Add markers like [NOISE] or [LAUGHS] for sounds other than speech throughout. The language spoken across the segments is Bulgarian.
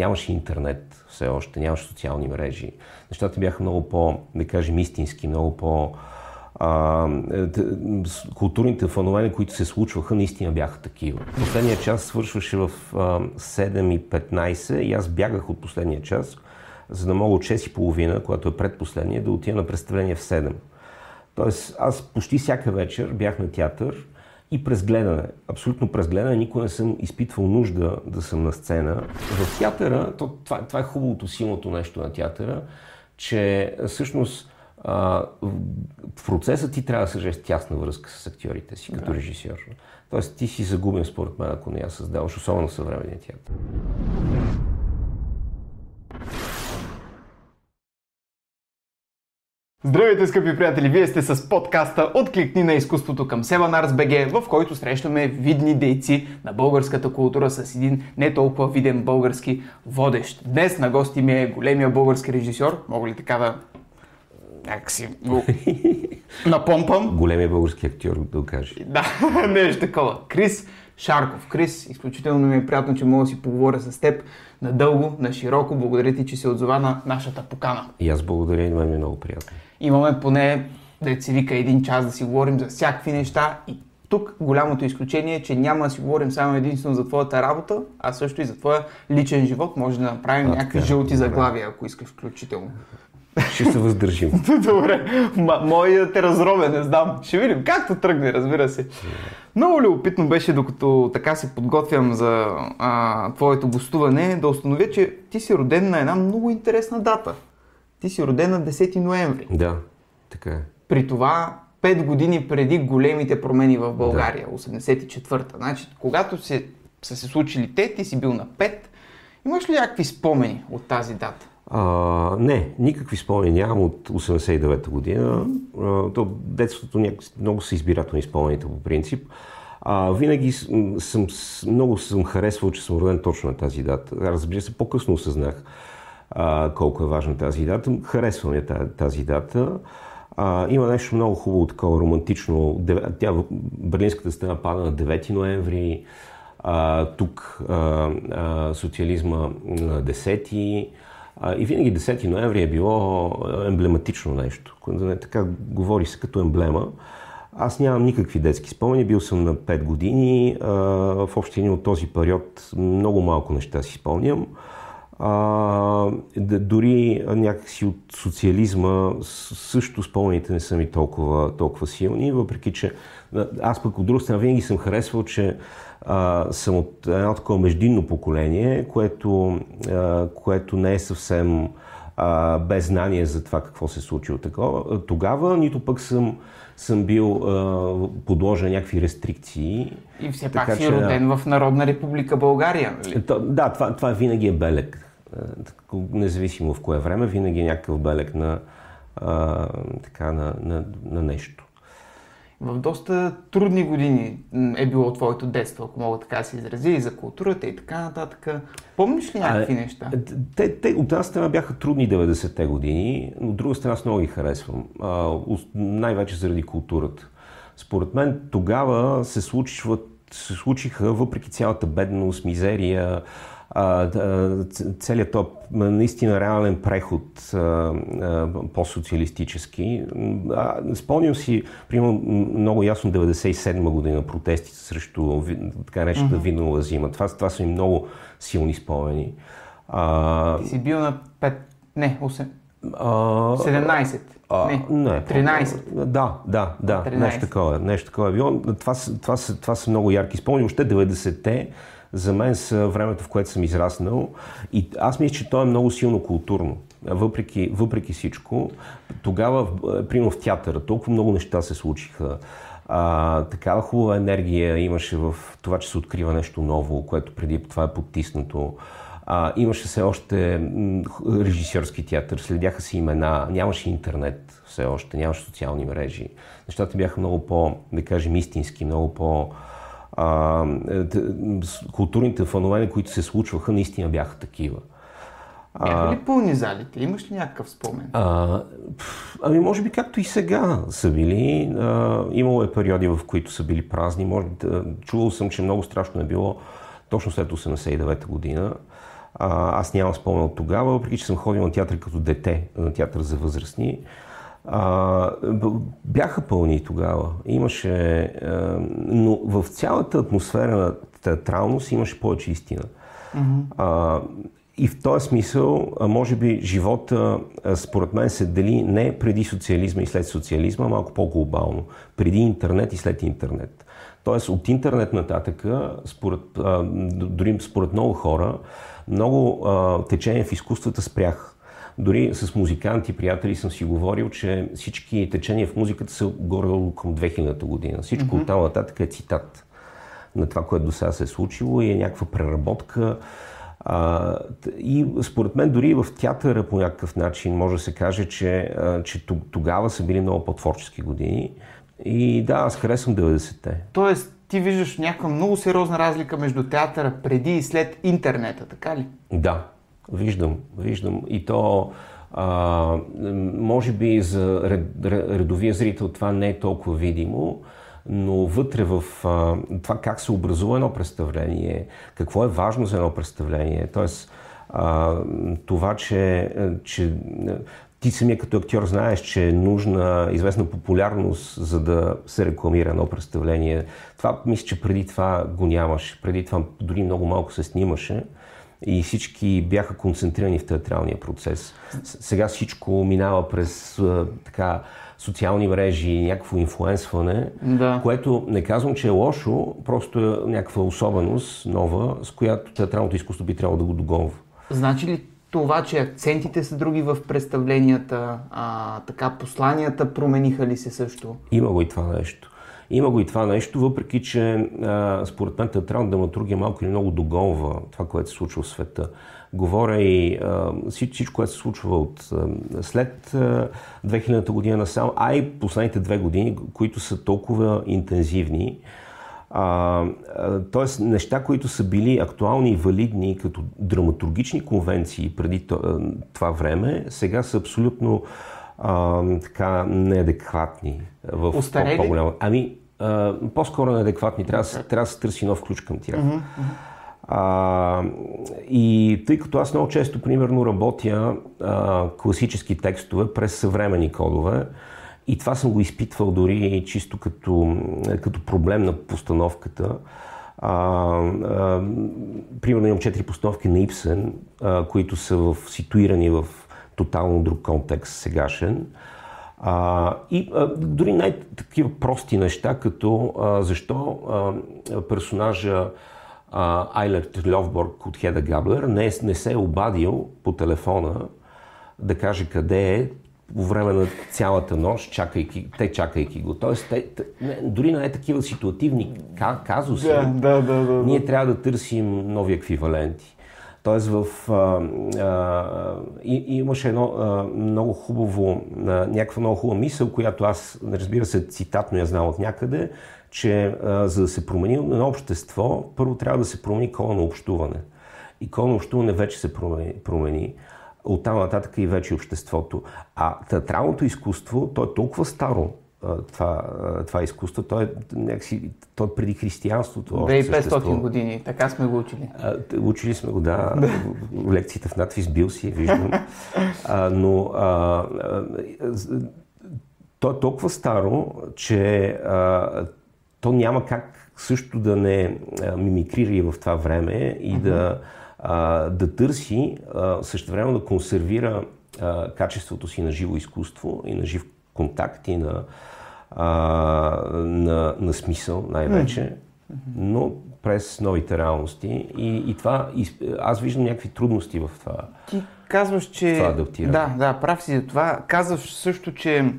Нямаше интернет все още, нямаше социални мрежи. Нещата бяха много по, да кажем, истински, много по... А, културните феnomени, които се случваха, наистина бяха такива. Последния час свършваше в а, 7.15 и аз бягах от последния час, за да мога от 6.30, когато е предпоследния, да отида на представление в 7. Тоест, аз почти всяка вечер бях на театър, и през гледане. Абсолютно през гледане. Никога не съм изпитвал нужда да съм на сцена. В театъра, то, това, това е хубавото, силното нещо на театъра, че всъщност а, в процеса ти трябва да съжеш тясна връзка с актьорите си, като да. режисьор. Тоест ти си загубен според мен, ако не я създаваш, особено в съвременния театър. Здравейте, скъпи приятели! Вие сте с подкаста Откликни на изкуството към Себанарс БГ, в който срещаме видни дейци на българската култура с един не толкова виден български водещ. Днес на гости ми е големия български режисьор. Мога ли така да някакси го [LAUGHS] напомпам? Големия български актьор, да го кажа. Да, [LAUGHS] нещо такова. Крис Шарков. Крис, изключително ми е приятно, че мога да си поговоря с теб надълго, на широко. Благодаря ти, че се отзова на нашата покана. И аз благодаря и мен е много приятно имаме поне, да се вика, един час да си говорим за всякакви неща и тук голямото изключение е, че няма да си говорим само единствено за твоята работа, а също и за твоя личен живот. Може да направим а, някакви така, жълти добре. заглавия, ако искаш включително. Ще се въздържим. [LAUGHS] добре. М- моят е разровен, не знам. Ще видим. Както тръгне, разбира се. Много любопитно беше, докато така се подготвям за а, твоето гостуване, да установя, че ти си роден на една много интересна дата. Ти си роден на 10 ноември. Да, така е. При това 5 години преди големите промени в България, да. 84-та. Значи, когато се, са се случили те, ти си бил на 5. Имаш ли някакви спомени от тази дата? А, не, никакви спомени нямам от 89-та година. Mm-hmm. то детството много са избирателни спомените по принцип. А, винаги съм, много съм харесвал, че съм роден точно на тази дата. Разбира се, по-късно осъзнах а, колко е важна тази дата. Харесвам я тази, дата. А, има нещо много хубаво, такова романтично. Тя, Берлинската стена пада на 9 ноември, а, тук а, а, социализма на 10 а, и винаги 10 ноември е било емблематично нещо. Така говори се като емблема. Аз нямам никакви детски спомени, бил съм на 5 години. В общи от този период много малко неща си спомням. Дори някакси от социализма също спомените не са ми толкова, толкова силни, въпреки че аз пък от друга страна винаги съм харесвал, че а, съм от едно такова междинно поколение, което, а, което не е съвсем а, без знание за това какво се е случило такова. тогава, нито пък съм, съм бил а, подложен някакви рестрикции. И все пак си че, роден в Народна република България. Нали? Да, това, това винаги е белег е, независимо в кое време, винаги е някакъв белег на, а, така, на, на, на нещо. В доста трудни години е било твоето детство, ако мога така да се изрази, и за културата и така нататък. Помниш ли някакви а, неща? Те, те, от една страна бяха трудни 90-те години, но от друга страна с много ги харесвам. А, най-вече заради културата. Според мен тогава се, случват, се случиха, въпреки цялата бедност, мизерия, целият топ наистина реален преход по-социалистически. Спомням си, примерно, много ясно 97 година протестите срещу така наречената mm-hmm. винова зима. Това, това са ми много силни спомени. А, Ти си бил на 5, не, 8, а, 17. А, не, не, 13. Да, да, да, 13. нещо такова, нещо такова е. Това, това, това, това са много ярки спомени. Още 90-те за мен са времето, в което съм израснал. И аз мисля, че то е много силно културно. Въпреки, въпреки всичко, тогава, примерно в театъра, толкова много неща се случиха. А, такава хубава енергия имаше в това, че се открива нещо ново, което преди това е потиснато. А, имаше се още режисьорски театър, следяха се имена, нямаше интернет все още, нямаше социални мрежи. Нещата бяха много по, да кажем, истински, много по- а, културните феnomени, които се случваха, наистина бяха такива. Бяха ли пълни залите? Имаш ли някакъв спомен? А, ами може би както и сега са били. А, имало е периоди, в които са били празни. Може, да, чувал съм, че много страшно е било точно след 89-та година. А, аз нямам спомен от тогава, въпреки че съм ходил на театър като дете, на театър за възрастни. А, бяха пълни тогава. Имаше. А, но в цялата атмосфера на театралност имаше повече истина. Mm-hmm. А, и в този смисъл, може би, живота, според мен, се дели не преди социализма и след социализма, а малко по-глобално. Преди интернет и след интернет. Тоест, от интернет нататъка, според, дори според много хора, много течения в изкуствата спрях. Дори с музиканти, приятели съм си говорил, че всички течения в музиката са горе към 2000-та година. Всичко mm-hmm. от там нататък е цитат на това, което до сега се е случило и е някаква преработка. А, и според мен дори в театъра по някакъв начин може да се каже, че, че тогава са били много по-творчески години. И да, аз харесвам 90-те. Тоест, ти виждаш някаква много сериозна разлика между театъра преди и след интернета, така ли? Да, виждам, виждам. И то, а, може би за редовия зрител това не е толкова видимо, но вътре в а, това как се образува едно представление, какво е важно за едно представление, т.е. това, че, че ти самия като актьор знаеш, че е нужна известна популярност, за да се рекламира едно представление. Това мисля, че преди това го нямаше. Преди това дори много малко се снимаше и всички бяха концентрирани в театралния процес. Сега всичко минава през така социални мрежи, някакво инфлуенсване, да. което не казвам, че е лошо, просто е някаква особеност нова, с която театралното изкуство би трябвало да го догонва. Значи ли това, че акцентите са други в представленията, а, така посланията промениха ли се също? Има го и това нещо. Има го и това нещо, въпреки че а, според мен театрална драматургия малко или много догонва това, което се случва в света. Говоря и а, всичко, което се случва от а, след а, 2000-та година насам, а и последните две години, които са толкова интензивни. А, тоест, неща, които са били актуални и валидни като драматургични конвенции преди това време, сега са абсолютно а, така неадекватни в Устарели? по-голяма. Ами, а, по-скоро неадекватни. Трябва, okay. трябва да се търси нов ключ към тях. Uh-huh. А, и тъй като аз много често, примерно, работя а, класически текстове през съвремени кодове, и това съм го изпитвал дори чисто като, като проблем на постановката. А, а, примерно имам четири постановки на Ипсен, а, които са в, ситуирани в тотално друг контекст, сегашен. А, и а, дори най-такива прости неща, като а, защо а, персонажа а, Айлер Триловборг от Хеда Габлер не, не се е обадил по телефона да каже къде е, по време на цялата нощ, чакайки, те чакайки го. Тоест, те, не, дори на такива ситуативни казуси, да, да, да, да, ние трябва да търсим нови еквиваленти. Тоест, в, а, и, имаше едно а, много хубаво, а, някаква много хубава мисъл, която аз, разбира се, цитатно я знам от някъде, че а, за да се промени едно общество, първо трябва да се промени кола на общуване. И кола на общуване вече се промени. промени оттам нататък и вече обществото. А театралното изкуство, то е толкова старо, това, това изкуство, то е, някакси, то е преди християнството. 2500 години, така сме го учили. А, учили сме го, да. Лекцията в надвис бил си, виждам. А, но а, а, то е толкова старо, че а, то няма как също да не мимикрира и в това време и да а, да търси, а, също време да консервира а, качеството си на живо изкуство и на жив контакт и на, а, на, на смисъл най-вече, но през новите реалности. И, и това, и, аз виждам някакви трудности в това. Ти казваш, че... Това адаптиране. Да, да, прав си за това. Казваш също, че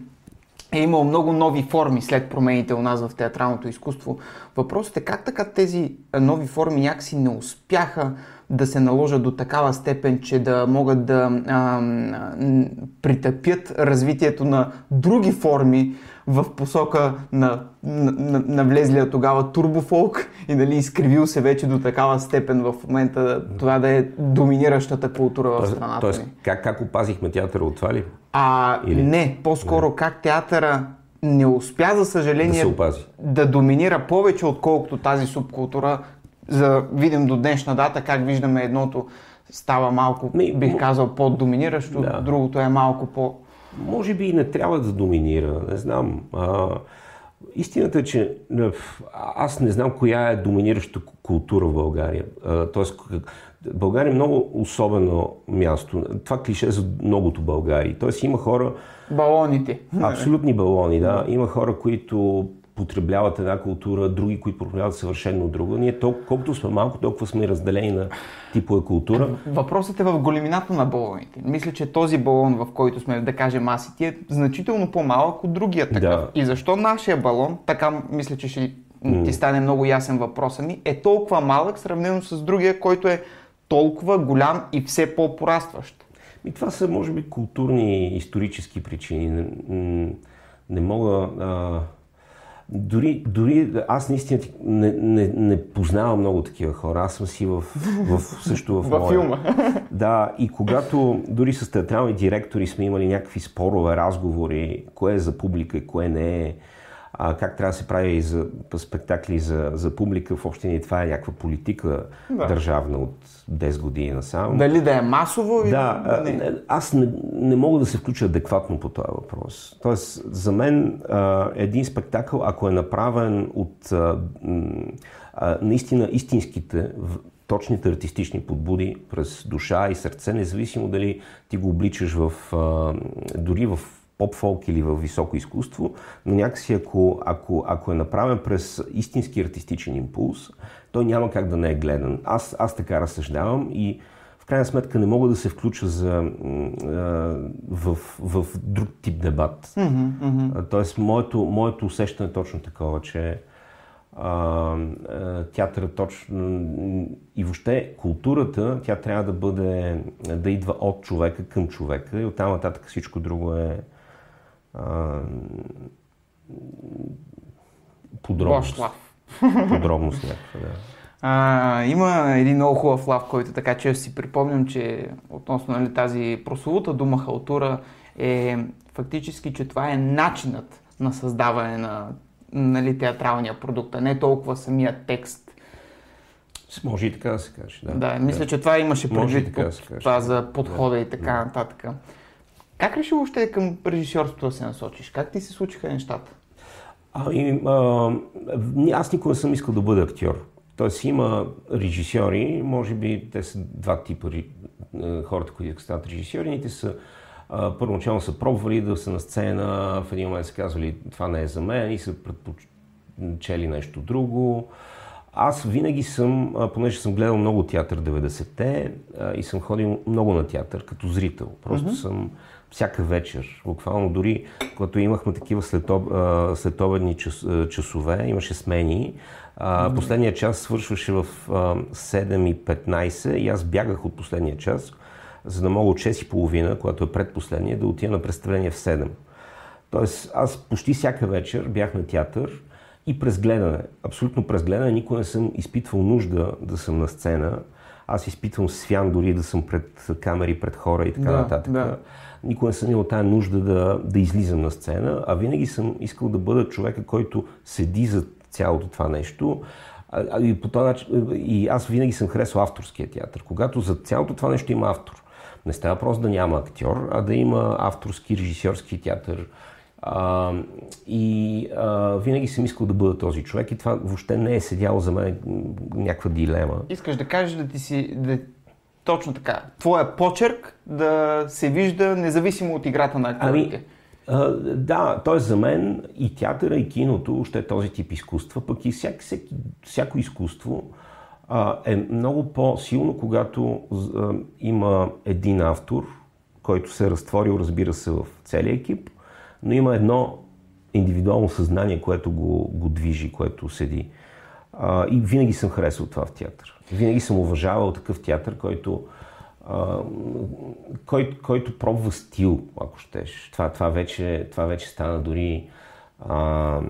е имало много нови форми след промените у нас в театралното изкуство. Въпросът е как така тези нови форми някакси не успяха да се наложат до такава степен, че да могат да а, притъпят развитието на други форми в посока на, на, на, на влезлия тогава турбофолк и дали изкривил се вече до такава степен в момента това да е доминиращата култура в страната Тоест, как, как опазихме театъра от това ли? А, Или? не, по-скоро не. как театъра не успя, за съжаление, да, да доминира повече, отколкото тази субкултура, за видим до днешна дата как виждаме едното става малко, бих казал, по-доминиращо, Да. другото е малко по... Може би и не трябва да доминира, не знам. А, истината е, че аз не знам коя е доминираща ку- култура в България. А, тоест, България е много особено място. Това клише за многото Българи. Тоест има хора, Балоните. абсолютни балони, да. Има хора, които потребляват една култура, други, които потребляват съвършено друга. Ние толкова, колкото сме малко, толкова сме разделени на типове култура. Въпросът е в големината на балоните. Мисля, че този балон, в който сме, да кажем аз и ти, е значително по-малък от другия такъв. Да. И защо нашия балон, така мисля, че ще ти стане много ясен въпросът ми, е толкова малък, сравнено с другия, който е толкова голям и все по-порастващ. И това са, може би, културни, исторически причини. Не, не мога. А, дори, дори аз наистина ти- не, не, не познавам много такива хора. Аз съм си в, в също в, [LAUGHS] моя. филма. [LAUGHS] Да, и когато дори с театрални директори сме имали някакви спорове, разговори, кое е за публика и кое не е, а, как трябва да се прави и за спектакли за, за публика, в общи линии това е някаква политика Да. държавна от 10 години насам. Дали да е масово или Да, да не. аз не, не мога да се включа адекватно по този въпрос. Тоест, за мен а, един спектакъл, ако е направен от а, а, наистина истинските, точните артистични подбуди през душа и сърце, независимо дали ти го обличаш в, а, дори в поп-фолк или в високо изкуство, но някакси ако, ако, ако е направен през истински артистичен импулс, той няма как да не е гледан. Аз, аз така разсъждавам и в крайна сметка не мога да се включа за, в, в друг тип дебат. А, Тоест, моето, моето усещане е точно такова, че а, театъра точно и въобще културата, тя трябва да бъде, да идва от човека към човека и оттам нататък всичко друго е а, подробност. Бош лав. Подробност някаква, да. А, има един много хубав лав, който така често си припомням, че относно нали, тази прословута дума халтура е фактически, че това е начинът на създаване на нали, театралния продукт, а не толкова самия текст. Може и така да се каже. Да, Да, мисля, че това имаше предвид така да под се каже. това за подхода и така нататък. Как реши въобще към режисьорството да се насочиш? Как ти се случиха нещата? Ами, аз никога не съм искал да бъда актьор. Тоест има режисьори, може би те са два типа хората, които станат режисьори. Едните са първоначално са пробвали да са на сцена, в един момент са казвали това не е за мен и са предпочели нещо друго. Аз винаги съм, понеже съм гледал много театър 90-те а, и съм ходил много на театър като зрител. Просто съм всяка вечер, буквално дори когато имахме такива следоб, следобедни час, часове, имаше смени, а, последният час свършваше в а, 7.15 и аз бягах от последния час, за да мога от 6.30, когато е предпоследния, да отида на представление в 7. Тоест, аз почти всяка вечер бях на театър и през гледане, абсолютно през гледане, никога не съм изпитвал нужда да съм на сцена. Аз изпитвам свян дори да съм пред камери, пред хора и така Да, нататък. да. Никога не съм имал тая нужда да, да излизам на сцена, а винаги съм искал да бъда човека, който седи за цялото това нещо. А, и, по този начин, и аз винаги съм харесал авторския театър. Когато за цялото това нещо има автор. Не става просто да няма актьор, а да има авторски, режисьорски театър. А, и а, винаги съм искал да бъда този човек и това въобще не е седяло за мен някаква дилема. Искаш да кажеш да ти си... Да, точно така. Твоя почерк да се вижда независимо от играта на актьорите. Ами, а, да, т.е. за мен и театъра, и киното, още е този тип изкуства, пък и всяк, всеки, всяко изкуство а, е много по-силно, когато а, има един автор, който се е разтворил, разбира се, в целия екип, но има едно индивидуално съзнание, което го, го движи, което седи. А, и винаги съм харесал това в театър. Винаги съм уважавал такъв театър, който, а, кой, който пробва стил, ако щеш. Това, това, вече, това вече стана дори а,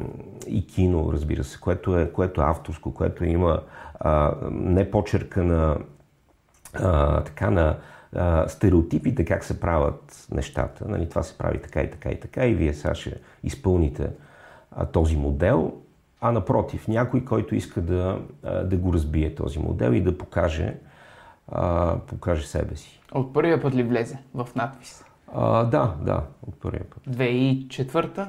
и кино, разбира се, което е, което е авторско, което има а, не почерка на, а, така, на а, стереотипите как се правят нещата. Нали, това се прави така и така и така и вие сега ще изпълните а, този модел, а напротив, някой, който иска да, а, да го разбие този модел и да покаже а, покаже себе си. От първия път ли влезе в надпис? А, да, да, от първия път. 2004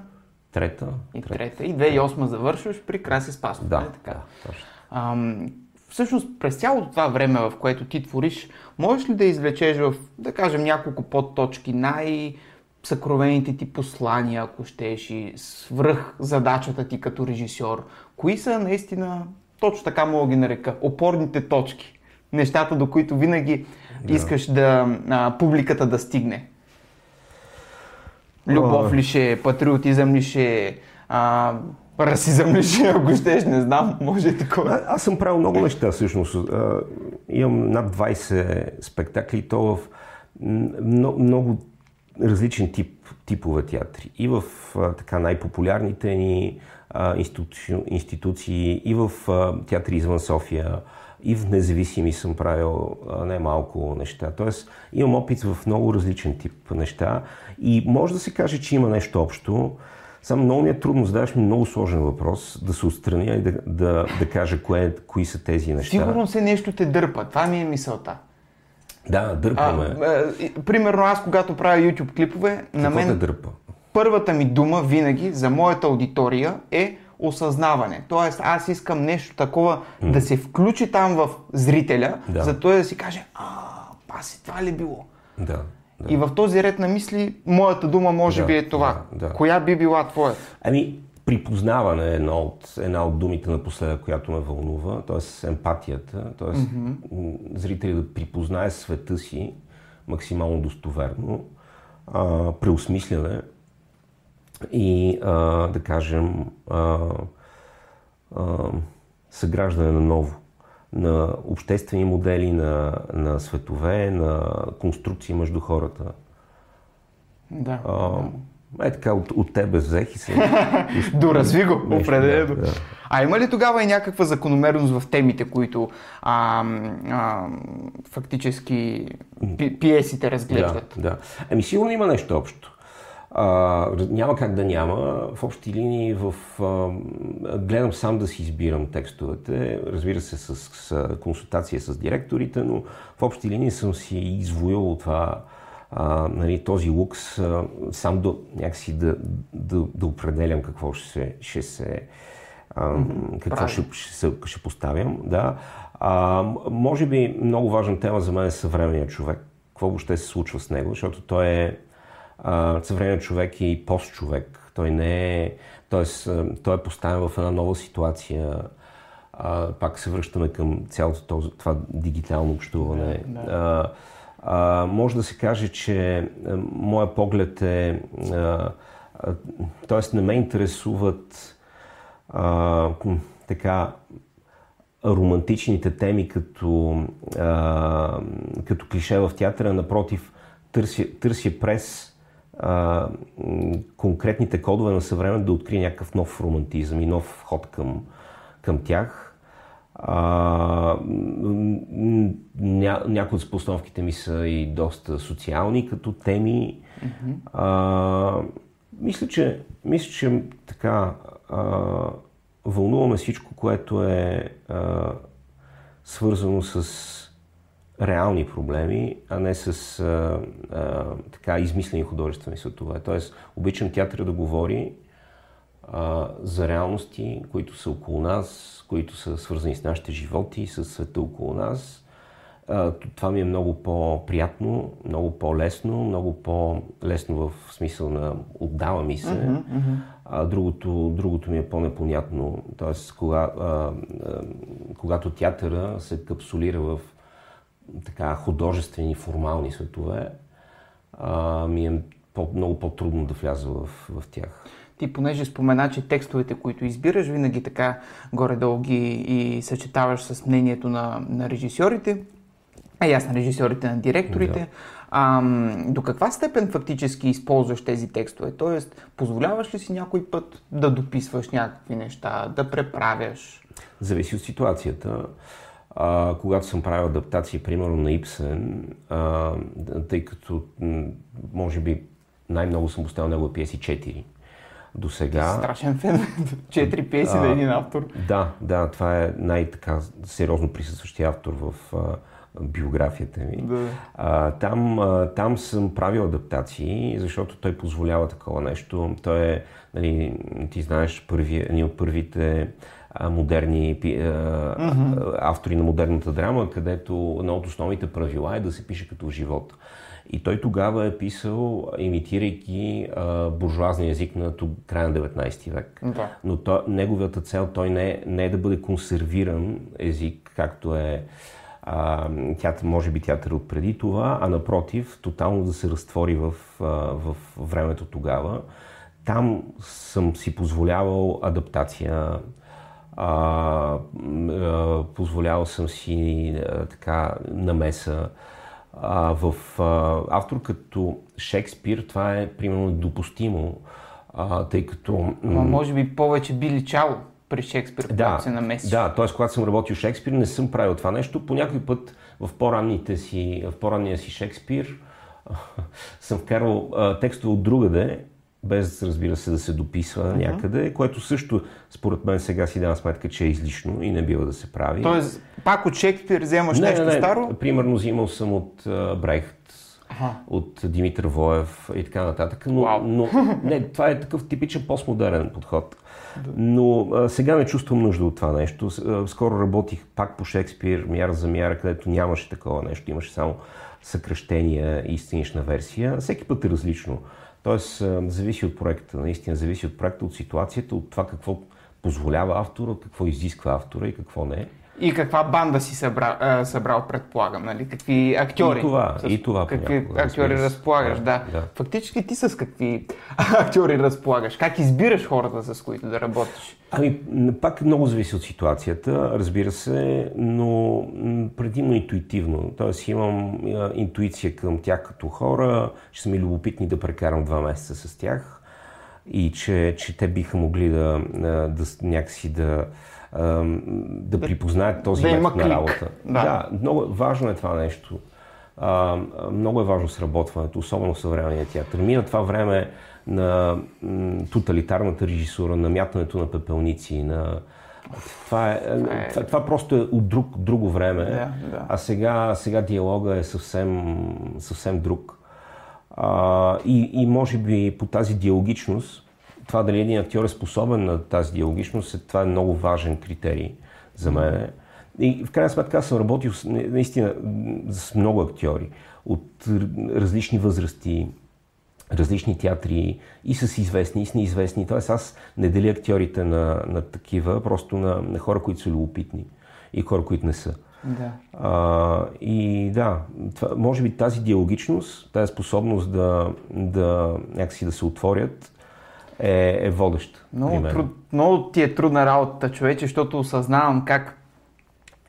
Трета. и трета. И 2008 завършваш при Краси Спасов. Да, нали така? да, точно. Ам, всъщност, през цялото това време, в което ти твориш, можеш ли да извлечеш в, да кажем, няколко подточки най- съкровените ти послания, ако щеш, и свръх задачата ти като режисьор? Кои са наистина, точно така мога да ги нарека, опорните точки? Нещата, до които винаги искаш да а, публиката да стигне. Любов ли ще, е, патриотизъм ли ще, е, а, расизъм ли ще, е, ако щеш, не знам, може и такова. А, аз съм правил много неща, всъщност. А, имам над 20 спектакли, то в много, много различен тип, типове театри. И в а, така най-популярните ни а, институци, институции, и в а, театри извън София, и в независими съм правил най-малко неща. Тоест, имам опит в много различен тип неща и може да се каже, че има нещо общо. Само много ми е трудно, задаваш ми много сложен въпрос, да се отстраня и да, да, да кажа кое, кои са тези неща. Сигурно се нещо те дърпа, това ми е мисълта. Да, дърпаме. А, е, примерно аз, когато правя YouTube клипове, на Какво мен те дърпа? първата ми дума винаги за моята аудитория е осъзнаване. Тоест аз искам нещо такова да се включи там в зрителя, Да. за той да си каже, а, паси, това ли било? Да. Да. И в този ред на мисли, моята дума може Да, би е това. да, да. Коя би била твоята? Ами, припознаване е една от, една от думите напоследък, която ме вълнува, т.е. емпатията, т.е. м, зрителя да припознае света си максимално достоверно, а, преосмисляне и а, да кажем а, а, съграждане на ново на обществени модели, на, на светове, на конструкции между хората. Да. А, е така, от, от тебе взех и се... [LAUGHS] Доразви го, определено. да, да. А има ли тогава и някаква закономерност в темите, които а, а, фактически пи, пиесите разглеждат? Да, да. Ами сигурно има нещо общо. А, няма как да няма. В общи линии в, а, гледам сам да си избирам текстовете, разбира се с, с консултация с директорите, но в общи линии съм си извоювал това, а, нали, този лукс, а, сам до, някакси да, да, да определям какво ще се, ще се а, какво ще, ще, се- ще поставям. Да. А, може би много важна тема за мен е съвременният човек. Какво въобще се случва с него, защото той е а, съвременният човек и постчовек. Той не е, тоест, той е поставен в една нова ситуация. А, пак се връщаме към цялото този, това дигитално общуване. А, а, може да се каже, че а, моя поглед е, а, а, т.е. не ме интересуват а, така романтичните теми като, а, като клише в театъра, напротив, търся, търся през а, конкретните кодове на съвремен да открие някакъв нов романтизъм и нов ход към, към тях. А, ня, някои от постановките ми са и доста социални като теми. А, мисля, че, мисля, че така а, вълнуваме всичко, което е а, свързано с реални проблеми, а не с а, а, така измислени художествени светове. Тоест, обичам театъра да говори а, за реалности, които са около нас, които са свързани с нашите животи, с света около нас. А, това ми е много по-приятно, много по-лесно, много по-лесно в смисъл на отдава ми се. А другото, другото ми е по-непонятно. Тоест, кога, а, а, когато театъра се капсулира в така художествени, формални светове, а, ми е по, много по-трудно да вляза в, в тях. Ти, понеже спомена, че текстовете, които избираш, винаги така горе-долу ги и съчетаваш с мнението на, на режисьорите, а и аз на режисьорите, на директорите. Да. А, до каква степен фактически използваш тези текстове? Тоест, позволяваш ли си някой път да дописваш някакви неща, да преправяш? Зависи от ситуацията. А, когато съм правил адаптации, примерно на Ипсен, а, тъй като може би най-много съм поставил негови пиеси 4 до сега. Страшен фен. [LAUGHS] Четири пиеси на един автор. Да, да, това е най-така сериозно присъстващия автор в а, биографията ми. Да. А, там, а, там съм правил адаптации, защото той позволява такова нещо. Той е, нали, ти знаеш, първи, един от първите модерни mm-hmm. автори на модерната драма, където едно от основните правила е да се пише като в живот. И той тогава е писал, имитирайки а, буржуазния език на ту- края на 19 век. Да. Но то, неговата цел той не не е да бъде консервиран език, както е а, театър, може би театър от преди това, а напротив, тотално да се разтвори в, а, в времето тогава. Там съм си позволявал адаптация, а, а, позволявал съм си а, така намеса. А, в а, автор като Шекспир това е примерно допустимо, а, тъй като... Но може би повече би личало при Шекспир, когато се намесиш. да, т.е. когато съм работил Шекспир, не съм правил това нещо. По някой път в по-ранните си, в по-ранния си Шекспир [LAUGHS] съм вкарал а, текстове от другаде, без разбира се да се дописва uh-huh. някъде, което също според мен сега си давам сметка, че е излишно и не бива да се прави. Тоест, пак от Шекспир вземаш нещо старо? Примерно взимал съм от а, Брехт, Аха. от Димитър Воев и така нататък. Но, Вау. но не, това е такъв типичен постмодерен подход. Но а, сега не чувствам нужда от това нещо. Скоро работих пак по Шекспир, мяра за мяра, където нямаше такова нещо. Имаше само съкръщения и сценична версия. Всеки път е различно. Тоест, зависи от проекта. Наистина зависи от проекта, от ситуацията, от това какво позволява автора, какво изисква автора и какво не. И каква банда си събра, а, събрал, предполагам, нали? Какви актьори? И това, С и това Какви актьори се. разполагаш, Да, да. да. Фактически ти с какви [LAUGHS] актьори разполагаш? Как избираш хората, с които да работиш? Ами, пак много зависи от ситуацията, разбира се, но предимно интуитивно. Тоест имам интуиция към тях като хора, че са ми любопитни да прекарам два месеца с тях и че, че те биха могли да, да някакси да, да припознаят този да метод на работа. Да. да, много важно е това нещо. А, много е важно сработването, особено в съвременния театър. Мина това време на тоталитарната режисура, на мятането на пепелници, на... Това, е, това, това просто е от друг, друго време, Да, да. а сега, сега диалога е съвсем, съвсем друг. А, и, и може би по тази диалогичност, това дали един актьор е способен на тази диалогичност, е, това е много важен критерий за мен. И в крайна сметка аз съм работил с, наистина с много актьори от различни възрасти, различни театри и с известни, и с неизвестни. Тоест аз не деля актьорите на, на такива, просто на, на хора, които са любопитни и хора, които не са. Да. А, и да, това, може би тази диалогичност, тази способност да, да някакси да се отворят е, е водеща. при Много, труд, много ти е трудна работата, човече, защото осъзнавам как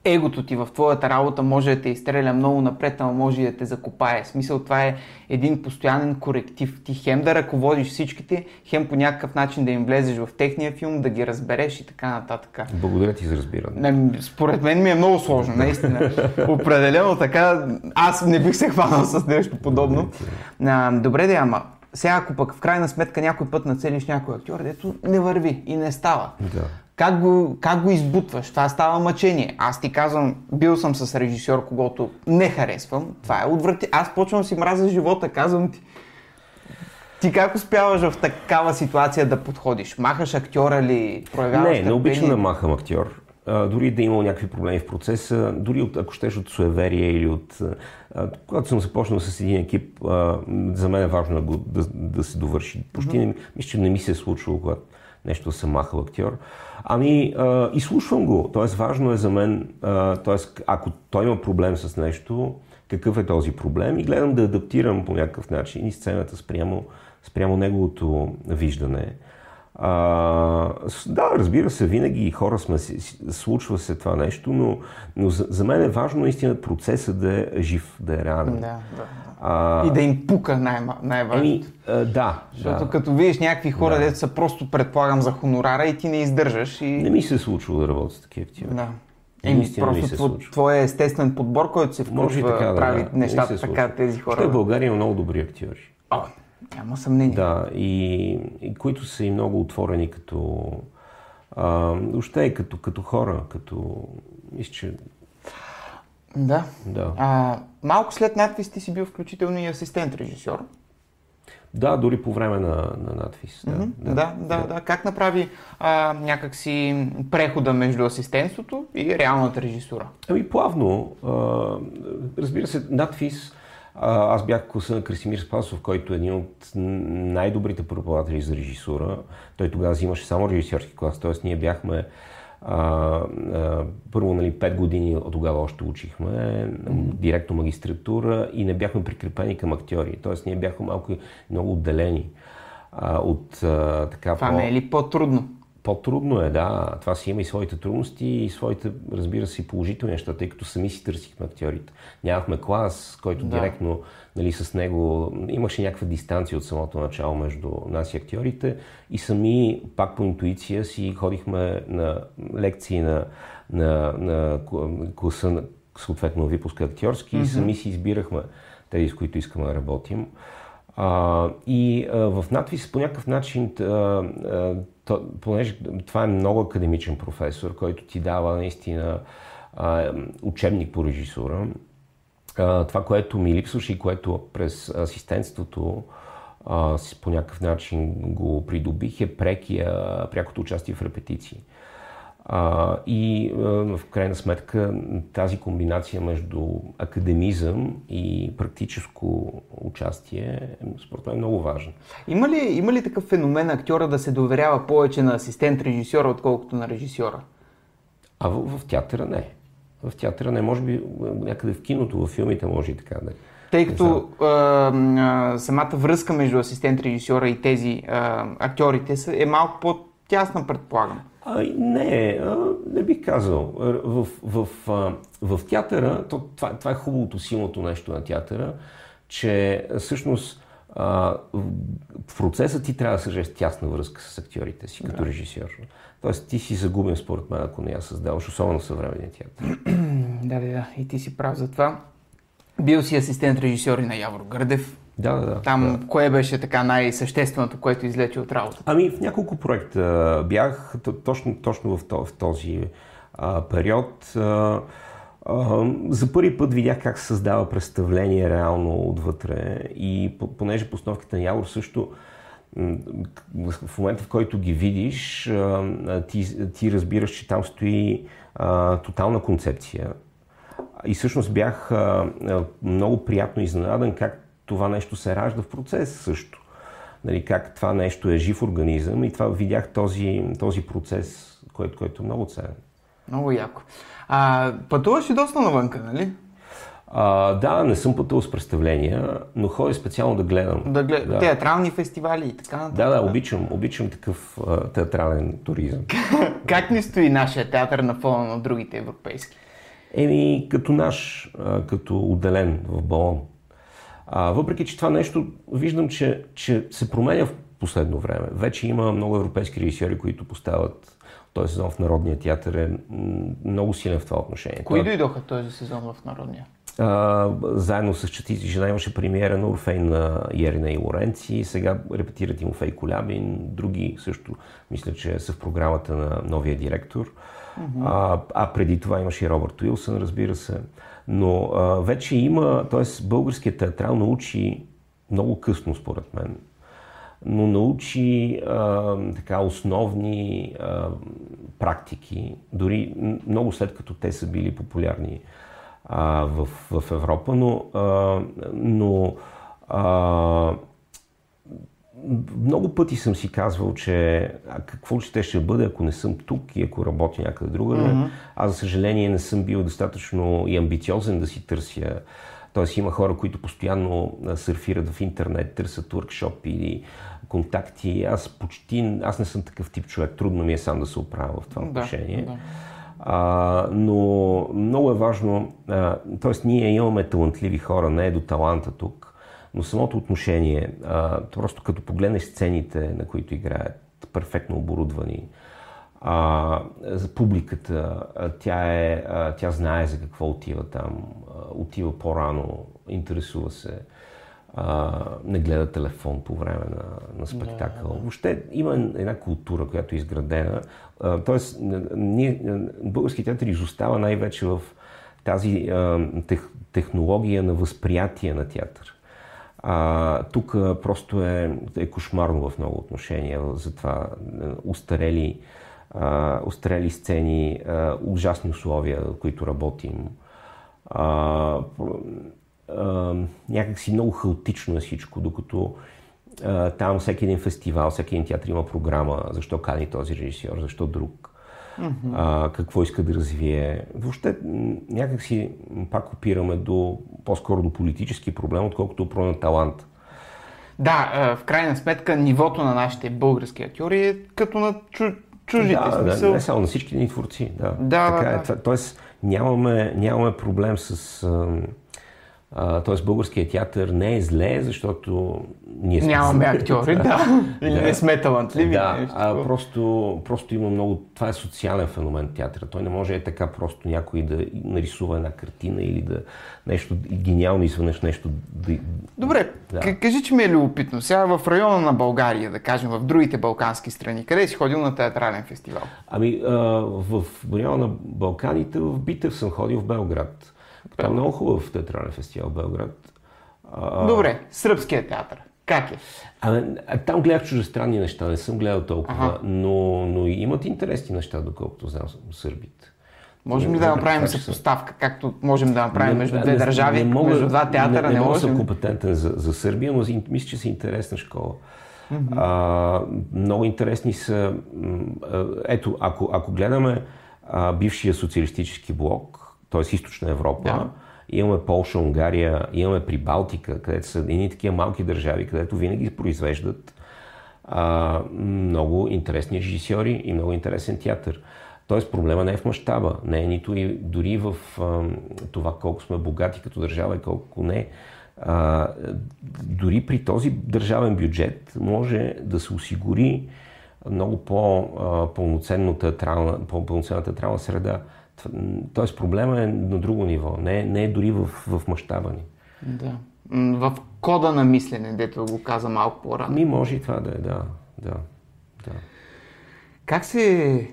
егото ти в твоята работа може да те изстреля много напред, ама може и да те закопае. В смисъл, това е един постоянен коректив. Ти хем да ръководиш всичките, хем по някакъв начин да им влезеш в техния филм, да ги разбереш и така нататък. Благодаря ти за разбиране. Не, според мен ми е много сложно, наистина. Определено така, аз не бих се хванал с нещо подобно. Добре де, ама сега ако пък в крайна сметка някой път нацелиш някой актьор, дето не върви и не става. Да. Как го, как го избутваш? Това става мъчение. Аз ти казвам, бил съм с режисьор, когато не харесвам. Това е отврати. Аз почвам си мразя живота, казвам ти. Ти как успяваш в такава ситуация да подходиш? Махаш актьора ли? Проявяваш Не, не обичам търпение? да махам актьор. А, дори да е имал някакви проблеми в процеса, дори от, ако щеш от суеверие или от... А, когато съм започнал с един екип, а, за мен е важно да, го, да, да се довърши. Почти не, мисля, че не ми се е случвало, когато нещо съм махал актьор. Ами, а, изслушвам го. Тоест, важно е за мен, а, тоест, ако той има проблем с нещо, какъв е този проблем и гледам да адаптирам по някакъв начин и сцената спрямо, спрямо неговото виждане. А, да, разбира се, винаги хора сме, случва се това нещо, но, но за, за мен е важно наистина процесът да е жив, да е реален. Да, да. А, И да им пука най- най-важното. еми, а, да, Защото да. като видиш някакви хора, Да. дето са просто предполагам за хонорара и ти не издържаш. И... Не ми се е случило да работя с такива актьори. Да. Еми, просто тво, твоя естествен подбор, който се Може и включва, така да прави да, не нещата така тези хора. Въобще в България има много добри актьори. О, няма съмнение. Да, и, и които са и много отворени като... А, въобще и като, като хора, като... Мисля, че Да. Да. А, малко след надпис ти си бил включително и асистент режисьор. Да, дори по време на, на надпис. Да, Да, да, да, да. Как направи а, някакси прехода между асистентството и реалната режисура? Ами плавно. А, разбира се, надпис. Аз бях класа на Красимир Спасов, който е един от най-добрите преподаватели за режисура. Той тогава взимаше само режисьорски клас, т.е. ние бяхме а, а, първо, нали, 5 години от тогава още учихме, mm-hmm. директно магистратура и не бяхме прикрепени към актьори. Тоест, ние бяхме малко много отделени а, от а, така. Това по... не е ли по-трудно? По-трудно е, да. Това си има и своите трудности и своите, разбира се, положителни неща, тъй като сами си търсихме актьорите. Нямахме клас, който да. директно нали, с него имаше някаква дистанция от самото начало между нас и актьорите и сами, пак по интуиция си, ходихме на лекции на, на, на класа, съответно випуска актьорски mm-hmm. и сами си избирахме тези, с които искаме да работим. А, и а, в надвис по някакъв начин, а, то, понеже това е много академичен професор, който ти дава наистина учебник по режисура, това, което ми липсваше и което през асистентството по някакъв начин го придобих е прекия, прякото участие в репетиции. А, и а, в крайна сметка тази комбинация между академизъм и практическо участие според мен е много важна. Има ли, има ли такъв феномен актьора да се доверява повече на асистент режисьора, отколкото на режисьора? А в, в театъра не. В театъра не, може би някъде в киното, в филмите може и така да тъй като а, а, самата връзка между асистент режисьора и тези а, актьорите е малко по-тясна, предполагам. А, не, а, не бих казал. В, в, в, в театъра, то, това, това е хубавото, силното нещо на театъра, че всъщност а, в процеса ти трябва да съжеш тясна връзка с актьорите си, като да. режисьор. Тоест ти си загубен според мен, ако не я създаваш, особено в съвременния театър. [CLEARS THROAT] да, да, да. И ти си прав за това. Бил си асистент режисьор и на Явор Гърдев. Да, да, да. Там да. кое беше така най-същественото, което излече от работа? Ами в няколко проекта бях точно, точно в, този, в този а, период. А, а, за първи път видях как се създава представление реално отвътре и понеже постановките на Явор също в момента, в който ги видиш, ти, ти разбираш, че там стои а, тотална концепция. И всъщност бях а, много приятно изненадан как това нещо се ражда в процес също. Нали, как това нещо е жив организъм и това видях този, този процес, който, който е много ценен. Много яко. А, пътуваш и доста навънка, нали? А, да, не съм пътувал с представления, но ходя специално да гледам. Да глед... да. Театрални фестивали и така нататък. Да, да, обичам, обичам такъв а, театрален туризъм. [LAUGHS] как ни стои нашия театър на фона на другите европейски? Еми, като наш, а, като отделен в балон. А, въпреки, че това нещо виждам, че, че се променя в последно време. Вече има много европейски режисьори, които поставят този сезон в Народния театър е много силен в това отношение. Кои дойдоха този сезон в Народния? А, заедно с Четици жена имаше премиера на Орфей на Ерина и Лоренци. Сега репетират Тимофей Колябин. Други също мисля, че са в програмата на новия директор. Mm-hmm. А, а преди това имаше и Робърт Уилсън, разбира се. Но а, вече има, т.е. българският театрал научи много късно, според мен, но научи а, така основни а, практики, дори много след като те са били популярни а, в, в Европа, но, а, но а, много пъти съм си казвал, че а какво ще ще бъде, ако не съм тук и ако работя някъде другаде. Mm-hmm. Аз, за съжаление, не съм бил достатъчно и амбициозен да си търся. Тоест има хора, които постоянно сърфират в интернет, търсят уркшоп или контакти. Аз почти, аз не съм такъв тип човек. Трудно ми е сам да се оправя в това отношение. Да, да. А, но много е важно, т.е. ние имаме талантливи хора, не е до таланта тук, но самото отношение, а, просто като погледнеш сцените, на които играят, перфектно оборудвани, а, за публиката, а, тя, е, а, тя знае за какво отива там, а, отива по-рано, интересува се, а, не гледа телефон по време на, на спектакъл. Да, да. Въобще има една култура, която е изградена. А, тоест, ние, български театър изостава най-вече в тази а, тех, технология на възприятие на театър. А, тук просто е, е кошмарно в много отношения. Затова устарели, а, устарели сцени, а, ужасни условия, в които работим. А, а, някакси много хаотично е всичко, докато а, там всеки един фестивал, всеки един театър има програма, защо кани този режисьор, защо друг mm-hmm. а, какво иска да развие. Въобще някакси пак опираме до по-скоро до политически проблем, отколкото про на талант. Да, в крайна сметка нивото на нашите български актьори е като на чу, чужите. Да, смисъл. да, не само на всички ни творци. Да, да така да, е. Да. Тоест нямаме, нямаме проблем с... т.е. българският театър не е зле, защото ние сме Нямаме актьори, да. Или [LAUGHS] да. не сме талантливи. Да, нещо. а просто, просто има много... Това е социален феномен театъра. Той не може е така просто някой да нарисува една картина или да нещо гениално изведнъж нещо да... Добре, да. кажи, че ми е любопитно. Сега в района на България, да кажем, в другите балкански страни, къде си ходил на театрален фестивал? Ами, а, в района на Балканите, в Битев съм ходил в Белград. Това е много хубав театрален фестивал в Белград. А... Добре, сръбския театър. Как е? А, там гледах чужестранни неща, не съм гледал толкова, ага. но, но имат интересни неща, доколкото знам сърбите. Можем ли да направим съпоставка, както можем да направим между две не, държави, не мога, между два театъра? Не, не, не мога съм компетентен за, за Сърбия, но мисля, че са интересна школа. Mm-hmm. А, много интересни са. Ето, ако, ако гледаме а, бившия социалистически блок, т.е. източна Европа. Да. Имаме Полша, Унгария, имаме Прибалтика, където са едни такива малки държави, където винаги произвеждат а, много интересни режисьори и много интересен театър. Тоест проблема не е в мащаба, не е нито и дори в а, това колко сме богати като държава и колко не. А, дори при този държавен бюджет може да се осигури много по-пълноценна театрална, среда. Тоест проблема е на друго ниво, не, не е дори в, в мащаба ни. Да. В кода на мислене, дето го каза малко по-рано. Ми може и това да е, да. да, да. Как се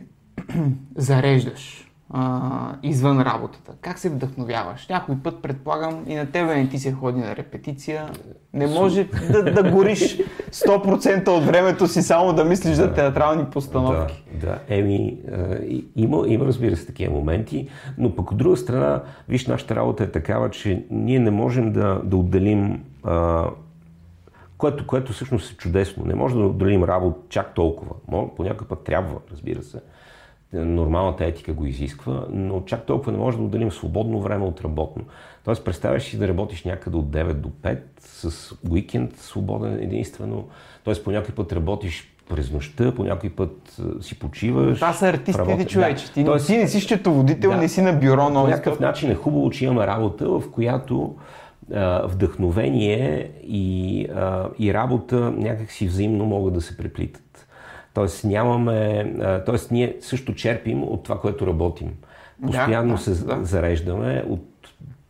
[CLEARS THROAT] зареждаш а, извън работата? Как се вдъхновяваш? Някой път, предполагам, и на тебе не ти се ходи на репетиция. Не може да, да гориш 100% от времето си само да мислиш да, за театрални постановки. Да, да. Еми, има, има, разбира се, такива моменти, но пък от друга страна, виж, нашата работа е такава, че ние не можем да, да отделим а, което, което всъщност е чудесно. Не може да отделим работа чак толкова. По някакъв път трябва, разбира се нормалната етика го изисква, но чак толкова не може да отделим свободно време от работно. Тоест, представяш си да работиш някъде от 9 до 5 с уикенд свободен единствено. Тоест, по някой път работиш през нощта, по някой път си почиваш. Това са артистите, човече. Ти, Тоест, ти не си счетоводител, да, не си на бюро. Но по някакъв начин е хубаво, че имаме работа, в която а, вдъхновение и, а, и работа някакси взаимно могат да се преплитат. Тоест нямаме, тоест ние също черпим от това, което работим. Постоянно да, се да. зареждаме от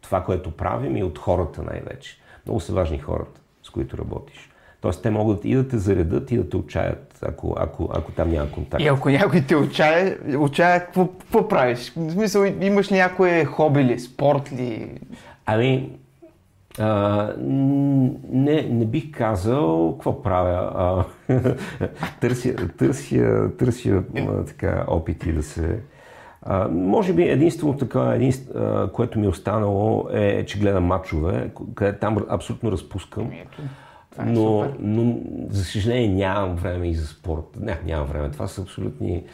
това, което правим и от хората най-вече. Много са важни хората, с които работиш. Тоест те могат и да те заредат, и да те отчаят, ако, ако, ако там няма контакт. И ако някой те отчая, отчая какво, какво правиш? В смисъл, имаш ли някое хоби ли, спорт ли? Ами, а, не, не бих казал какво правя. А, [LAUGHS] търся, търся, търся така, опити да се... А, може би единствено така, единство, а, което ми е останало е, че гледам матчове, къде там абсолютно разпускам. Е но, но, за съжаление, нямам време и за спорт. Не, нямам време. Това са абсолютни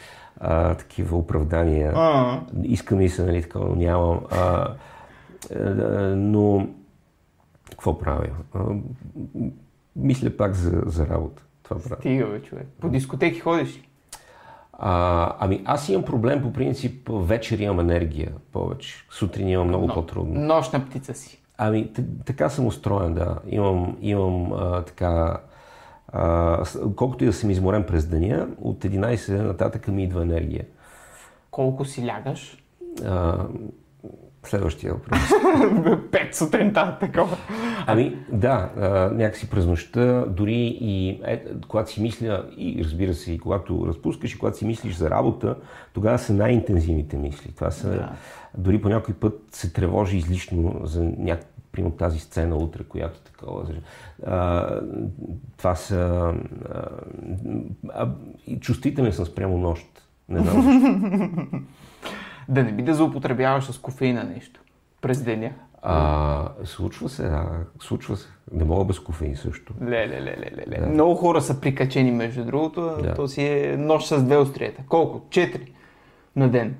а, такива оправдания. А-а. Искам и се, нали, така, но нямам. А, а, но какво правя? А, мисля пак за, за работа. Това правя. Стига, бе, човек. По дискотеки ходиш ли? А, ами аз имам проблем по принцип, вечер имам енергия повече. Сутрин имам много Но, по-трудно. Нощна птица си. Ами така съм устроен, да. Имам, имам а, така... А, колкото и да съм изморен през деня, от 11 нататък ми идва енергия. Колко си лягаш? А, Следващия въпрос. [LAUGHS] Пет сутринта, такова. Ами да, а, някакси през нощта, дори и е, когато си мисля, и разбира се, и когато разпускаш, и когато си мислиш за работа, тогава са най-интензивните мисли. Това са, да. дори по някой път се тревожи излишно за някакъв примерно тази сцена утре, която такова. А, това са... А, а, чувствителен съм спрямо нощ. Не знам. [LAUGHS] да не би да злоупотребяваш с кофеина нещо през деня. А, случва се, да, случва се. Не мога без кофеин също. Ле, ле, ле, ле, ле. Да. Много хора са прикачени, между другото. Да. То си е нощ с две острията. Колко? Четири на ден.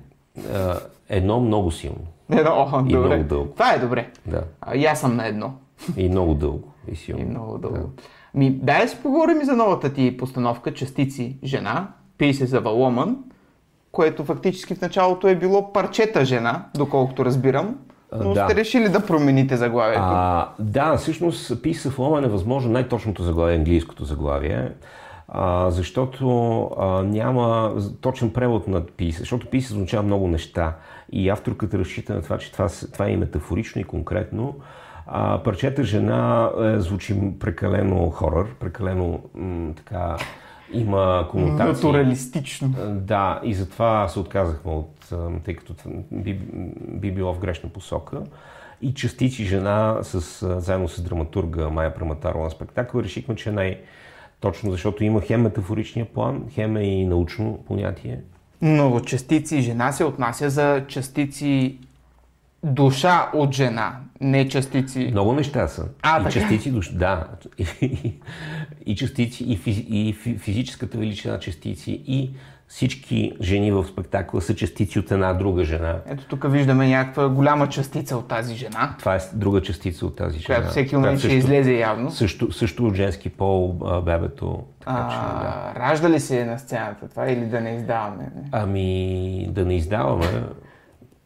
А, едно много силно. [LAUGHS] Едно, о, и добре. много дълго. Това е добре. Да. А, и аз съм на едно. И много дълго. И силно. И много дълго. Да. Ми, дай да си поговорим и за новата ти постановка Частици жена, Pieces of a Woman, което фактически в началото е било парчета жена, доколкото разбирам. Но да. сте решили да промените заглавието. А, да, всъщност Piece of Woman е възможно най-точното заглавие, английското заглавие. А, защото а, няма точен превод на Peace, защото Peace означава много неща и авторката разчита на това, че това, това е метафорично и конкретно. А, парчета жена е, звучи прекалено хорър, прекалено м, така има конотации. Натуралистично. Да, и затова се отказахме от, тъй като би, би било в грешна посока. И частици жена с, заедно с драматурга Майя Праматарова на спектакъл решихме, че е най-точно, защото има хем метафоричния план, хем е и научно понятие. Но частици жена се отнася за частици душа от жена, не частици. Много неща са. А, и така? частици душа, да. [LAUGHS] И, частици, и, физ, и физическата величина частици, и всички жени в спектакъла са частици от една друга жена. Ето тук виждаме някаква голяма частица от тази жена. Това е друга частица от тази жена. Която всеки момент ще излезе явно. Също, също от женски пол бебето. Така, а, че, да. Ражда ли се на сцената това или да не издаваме? Ами да не издаваме.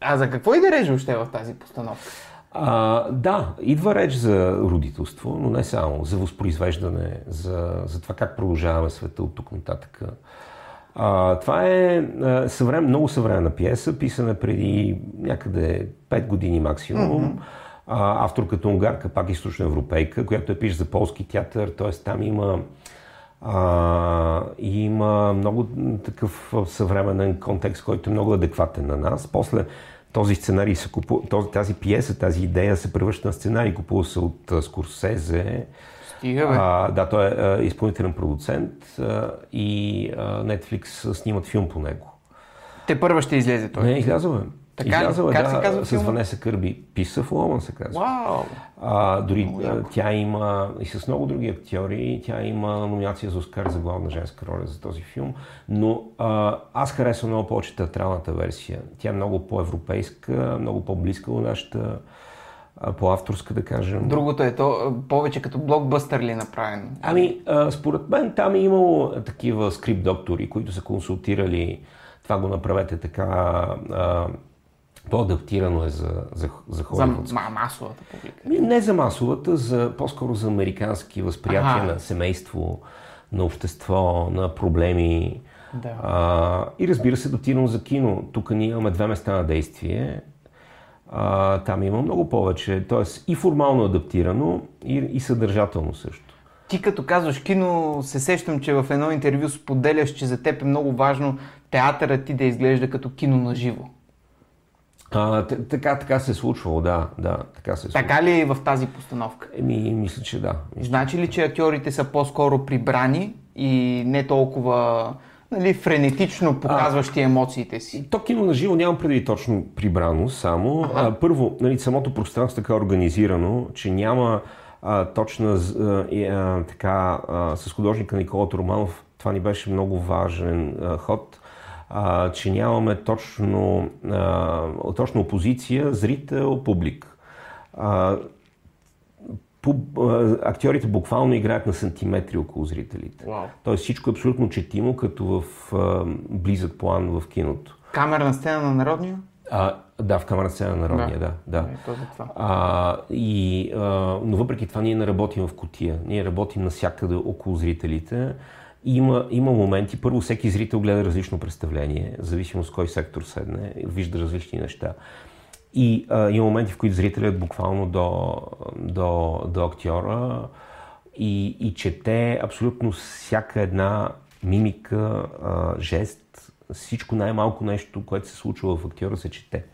А за какво и да реже още в тази постановка? А, да, идва реч за родителство, но не само, за възпроизвеждане, за, за това как продължаваме света от тук нататък. А, това е съврем, много съвременна пиеса, писана преди някъде 5 години максимум. Mm-hmm. А, авторката унгарка, пак източна европейка, която е пише за полски театър, т.е. там има а, има много такъв съвременен контекст, който е много адекватен на нас. После този сценарий се купува, тази пиеса, тази идея се превръща на сценарий, купува се от Скорсезе. Стига, бе. А, да, той е изпълнителен продуцент а, и а, Netflix снимат филм по него. Те първа ще излезе той. Не, излязъл е. Така Излязъл е, как да, се казва с филма? Ванеса Кърби. В Ломан се казва. Вау! А, дори Много тя има и с много други актьори, тя има номинация за Оскар за главна женска роля за този филм, но а, аз харесвам много повече театралната версия. Тя е много по-европейска, много по-близка до нашата, по-авторска да кажем. Другото е то повече като блокбъстър ли е направено? Ами, а, според мен там е имало такива скрипт доктори, които са консултирали това го направете така, а, по-адаптирано е за, за, за За холивудски. ма- масовата публика. Не за масовата, за, по-скоро за американски възприятия Аха. на семейство, на общество, на проблеми. Да. А, и разбира се, адаптирано за кино. Тук ние имаме две места на действие. А, там има много повече. Тоест и формално адаптирано, и, и съдържателно също. Ти като казваш кино, се сещам, че в едно интервю споделяш, че за теб е много важно театърът ти да изглежда като кино на живо. А, така, така се е случвало, да, да, така се е случвало. Така ли е и в тази постановка? Еми, мисля, че да. Мисля, Значи ли, че актьорите са по-скоро прибрани и не толкова нали, френетично показващи емоциите си? То кино на живо нямам преди точно прибрано само. А, първо, нали, самото пространство е така организирано, че няма а, точна а, а, така, а, с художника Никола Романов, това ни беше много важен а, ход, а, че нямаме точно, а, точно опозиция, зрител, публик. А, пуб, а, актьорите буквално играят на сантиметри около зрителите. Вау. Тоест всичко е абсолютно четимо, като в а, близък план в киното. Камерна сцена на Народния? А, да, в камера сцена на народния, да. да, Е, то за това. А, и, а, но въпреки това ние не работим в котия. Ние работим навсякъде около зрителите. И Има, има моменти, първо всеки зрител гледа различно представление, в зависимост с кой сектор седне, вижда различни неща. И а, има моменти, в които зрителят буквално до, до, до актьора и, и чете абсолютно всяка една мимика, а, жест, всичко най-малко нещо, което се случва в актьора, се чете.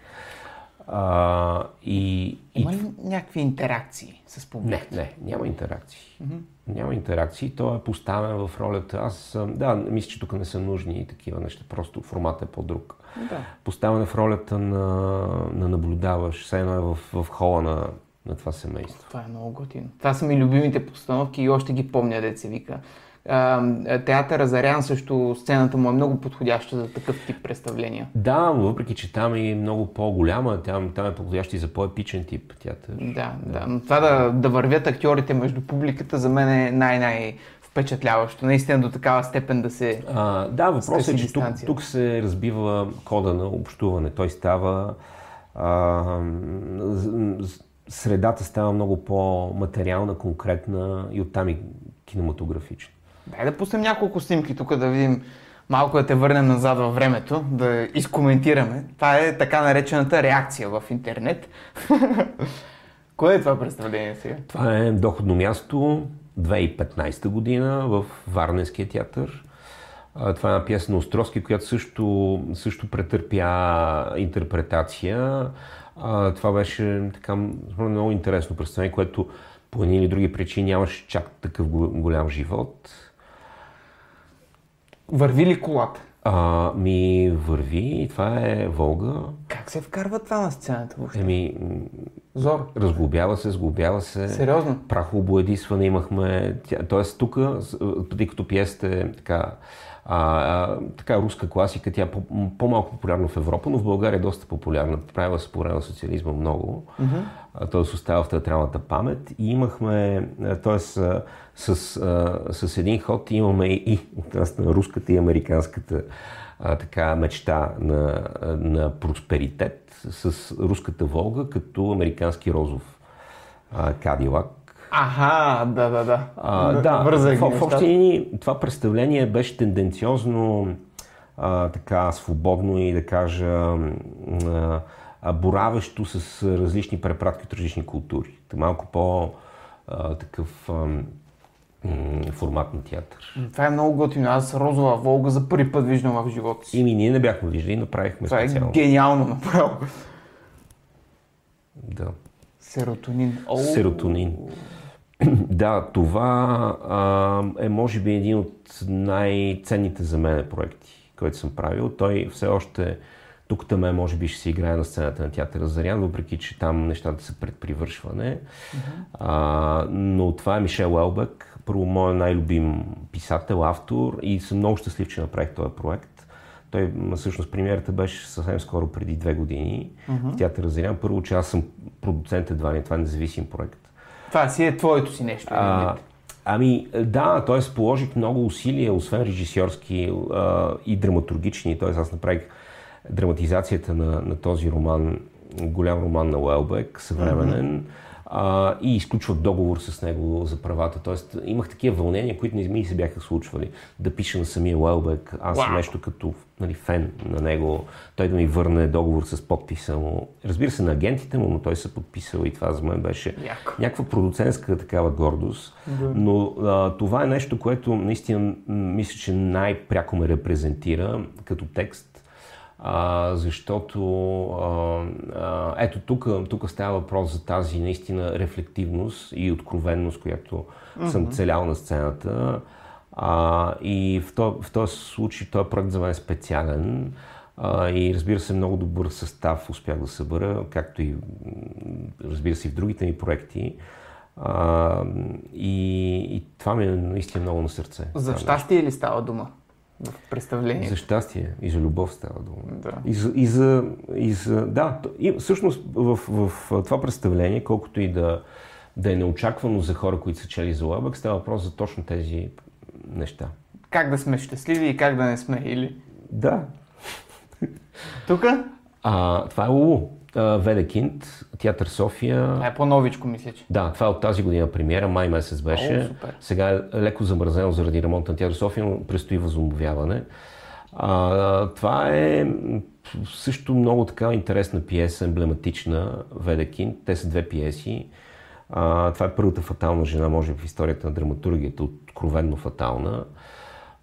А, и, Има ли някакви интеракции с публиката? Не, не, няма интеракции. Mm-hmm. Няма интеракции. Той е поставен в ролята. Аз, да, мисля, че тук не са нужни и такива неща. Просто формат е по-друг. Да. Поставен е в ролята на, на наблюдаваш. Все едно е в, в хола на, на това семейство. Това е много готино. Това са ми любимите постановки и още ги помня, деца вика. Театър Азарян също сцената му е много подходяща за такъв тип представления. Да, въпреки че там е много по-голяма, там, там е подходяща и за по-епичен тип театър. Да, да. Но това да, да вървят актьорите между публиката за мен е най-най впечатляващо. Наистина до такава степен да се. А, да, въпросът е, че тук, тук се разбива кода на общуване. Той става. А, средата става много по-материална, конкретна и оттам и кинематографична. Дай да пуснем няколко снимки тук да видим малко да те върнем назад във времето, да изкоментираме. Това е така наречената реакция в интернет. [LAUGHS] Кое е това представление сега? Това е доходно място 2015 година в Варненския театър. Това е една пиеса на Островски, която също, също претърпя интерпретация. Това беше така много интересно представление, което по едни или други причини нямаше чак такъв голям живот. Върви ли колата? А, ми върви и това е Волга. Как се вкарва това на сцената въобще? Еми, Зор. Разглобява се, сглобява се. Сериозно? Прахово боядисване имахме. Тоест тук, тъй като пиесата е така, а, така руска класика, тя е по- по-малко популярна в Европа, но в България е доста популярна. Правила се по време на социализма много. Mm-hmm. Т.е. остава в театралната памет. И имахме, т.е. С, с, с един ход имаме и от нас на руската и американската а, така мечта на, на просперитет с руската Волга като американски розов а, Кадилак Аха, да, да, да. А, да, в, в, в общи това представление беше тенденциозно а, така свободно и да кажа а, боравещо с различни препратки от различни култури. Малко по а, такъв а, формат на театър. Това е много готино. Аз Розова Волга за първи път виждам в живота си. Ими ние не бяхме виждали, направихме Това специално. Това е гениално направо. Да. Серотонин. О, Серотонин. [CLEARS THROAT] Да, това а, е може би един от най-ценните за мен проекти, който съм правил. Той все още тук там е, може би ще се играе на сцената на театъра Зарян, въпреки че там нещата са пред привършване. Uh-huh. А, но това е Мишел Елбек, първо моят най-любим писател, автор и съм много щастлив, че направих този проект. Той, всъщност, премиерата беше съвсем скоро, преди две години uh-huh. в театъра Зарян. Първо, че аз съм продуцент едва ли, това е независим проект. Това си е твоето си нещо. А, ами да, т.е. положих много усилия, освен режисьорски а, и драматургични. Т.е. аз направих драматизацията на, на този роман, голям роман на Уелбек, съвременен. Mm-hmm а, и изключват договор с него за правата. Тоест имах такива вълнения, които не ми се бяха случвали. Да пиша на самия Уелбек, аз wow. нещо като нали, фен на него, той да ми върне договор с подписа му. Разбира се, на агентите му, но той се подписал и това за мен беше Яко. някаква продуцентска такава гордост. Да. Но а, това е нещо, което наистина мисля, че най-пряко ме репрезентира като текст а, защото а, а, ето тук, тук става въпрос за тази наистина рефлективност и откровенност, която mm-hmm. съм целял на сцената. А, и в, то, в този случай този проект за мен е специален. А, и разбира се, много добър състав успях да събера, както и разбира се и в другите ми проекти. А, и, и това ми е наистина много на сърце. За щастие ли става дума? В представление. За щастие и за любов става дума. Да. И за, и за, и за да, и всъщност в, в, в това представление, колкото и да, да е неочаквано за хора, които са чели за Лабък, става въпрос за точно тези неща. Как да сме щастливи и как да не сме, или? Да. Тук? това е Лулу. Ведекинд, Театър София. Това е по-новичко, мисля, че. Да, това е от тази година премиера, май месец беше. О, Сега е леко замързено заради ремонт на Театър София, но предстои възобновяване. А, това е също много така интересна пиеса, емблематична, Ведекин. Те са две пиеси. А, това е първата фатална жена, може би, в историята на драматургията, откровенно фатална.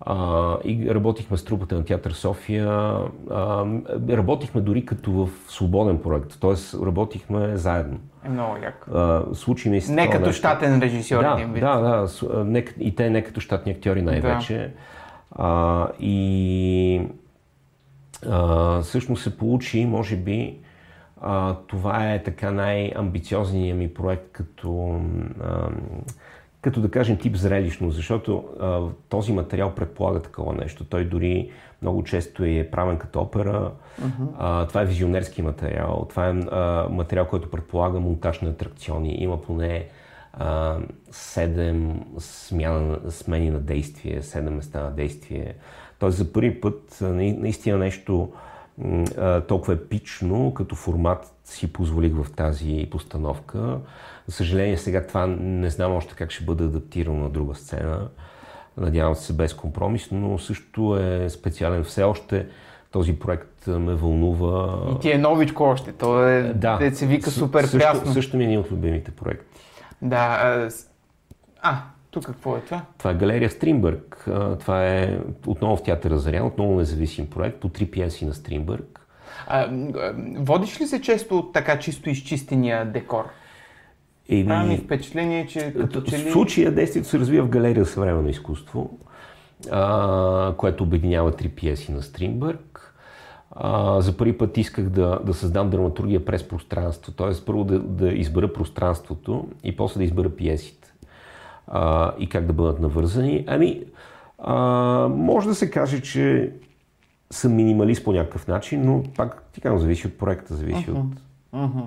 А, и работихме с трупата на Театър София. А, работихме дори като в свободен проект, т.е. работихме заедно. Е много як. А, случи ми се Не като нещо. щатен режисьор да, един вид. Да, да, не, и те не като щатни актьори най-вече. Да. А, и а, всъщност се получи, може би, а, това е така най-амбициозният ми проект като, а, като да кажем тип зрелищно, защото а, този материал предполага такова нещо. Той дори много често е правен като опера. Uh-huh. А, това е визионерски материал. Това е а, материал, който предполага монтаж на атракциони. Има поне седем смени на действие, седем места на действие. Тоест за първи път наистина нещо толкова епично като формат си позволих в тази постановка. За съжаление сега това не знам още как ще бъде адаптирано на друга сцена. Надявам се без компромис, но също е специален. Все още този проект ме вълнува. И ти е новичко още. То е, да, се вика супер също, прясно. Също ми е един от любимите проекти. Да. А, тук какво е това? Това е галерия Стримбърг. Това е отново в театъра Зарян, отново независим проект, по три пиеси на Стримбърг. А, водиш ли се често от така чисто изчистения декор? Или... Прави ми впечатление, че като че ли... В случая действието се развива в галерия съвременно изкуство, а, което обединява три пиеси на Стримбърг. А, за първи път исках да, да създам драматургия през пространство, т.е. първо да, да избера пространството и после да избера пиесите а, и как да бъдат навързани. Ами, а, може да се каже, че съм минималист по някакъв начин, но пак ти казвам, зависи от проекта, зависи uh-huh. от... Uh-huh.